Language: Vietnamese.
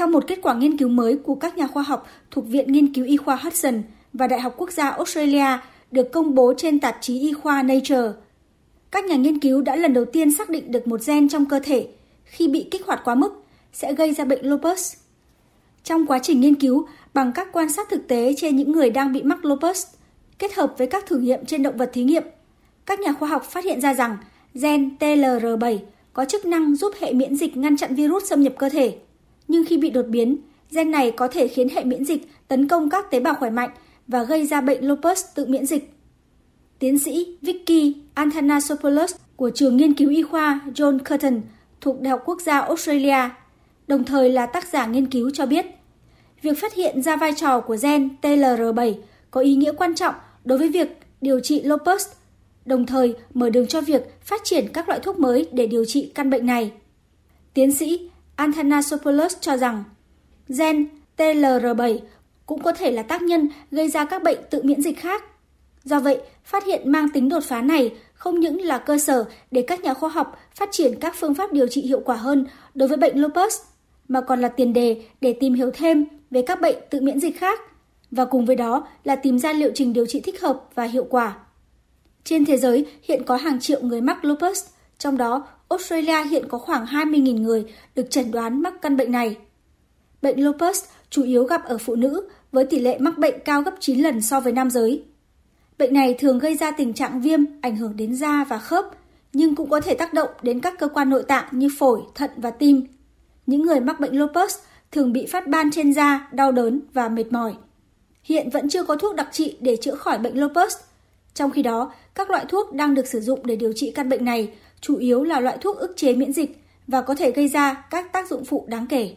Theo một kết quả nghiên cứu mới của các nhà khoa học thuộc Viện Nghiên cứu Y khoa Hudson và Đại học Quốc gia Australia được công bố trên tạp chí Y khoa Nature, các nhà nghiên cứu đã lần đầu tiên xác định được một gen trong cơ thể khi bị kích hoạt quá mức sẽ gây ra bệnh lupus. Trong quá trình nghiên cứu, bằng các quan sát thực tế trên những người đang bị mắc lupus, kết hợp với các thử nghiệm trên động vật thí nghiệm, các nhà khoa học phát hiện ra rằng gen TLR7 có chức năng giúp hệ miễn dịch ngăn chặn virus xâm nhập cơ thể. Nhưng khi bị đột biến, gen này có thể khiến hệ miễn dịch tấn công các tế bào khỏe mạnh và gây ra bệnh lupus tự miễn dịch. Tiến sĩ Vicky Antanasopoulos của trường nghiên cứu y khoa John Curtin thuộc Đại học Quốc gia Australia, đồng thời là tác giả nghiên cứu cho biết, việc phát hiện ra vai trò của gen TLR7 có ý nghĩa quan trọng đối với việc điều trị lupus, đồng thời mở đường cho việc phát triển các loại thuốc mới để điều trị căn bệnh này. Tiến sĩ Athanasopoulos cho rằng, gen TLR7 cũng có thể là tác nhân gây ra các bệnh tự miễn dịch khác. Do vậy, phát hiện mang tính đột phá này không những là cơ sở để các nhà khoa học phát triển các phương pháp điều trị hiệu quả hơn đối với bệnh lupus, mà còn là tiền đề để tìm hiểu thêm về các bệnh tự miễn dịch khác và cùng với đó là tìm ra liệu trình điều trị thích hợp và hiệu quả. Trên thế giới hiện có hàng triệu người mắc lupus, trong đó Australia hiện có khoảng 20.000 người được chẩn đoán mắc căn bệnh này. Bệnh lupus chủ yếu gặp ở phụ nữ với tỷ lệ mắc bệnh cao gấp 9 lần so với nam giới. Bệnh này thường gây ra tình trạng viêm, ảnh hưởng đến da và khớp, nhưng cũng có thể tác động đến các cơ quan nội tạng như phổi, thận và tim. Những người mắc bệnh lupus thường bị phát ban trên da, đau đớn và mệt mỏi. Hiện vẫn chưa có thuốc đặc trị để chữa khỏi bệnh lupus. Trong khi đó, các loại thuốc đang được sử dụng để điều trị căn bệnh này chủ yếu là loại thuốc ức chế miễn dịch và có thể gây ra các tác dụng phụ đáng kể.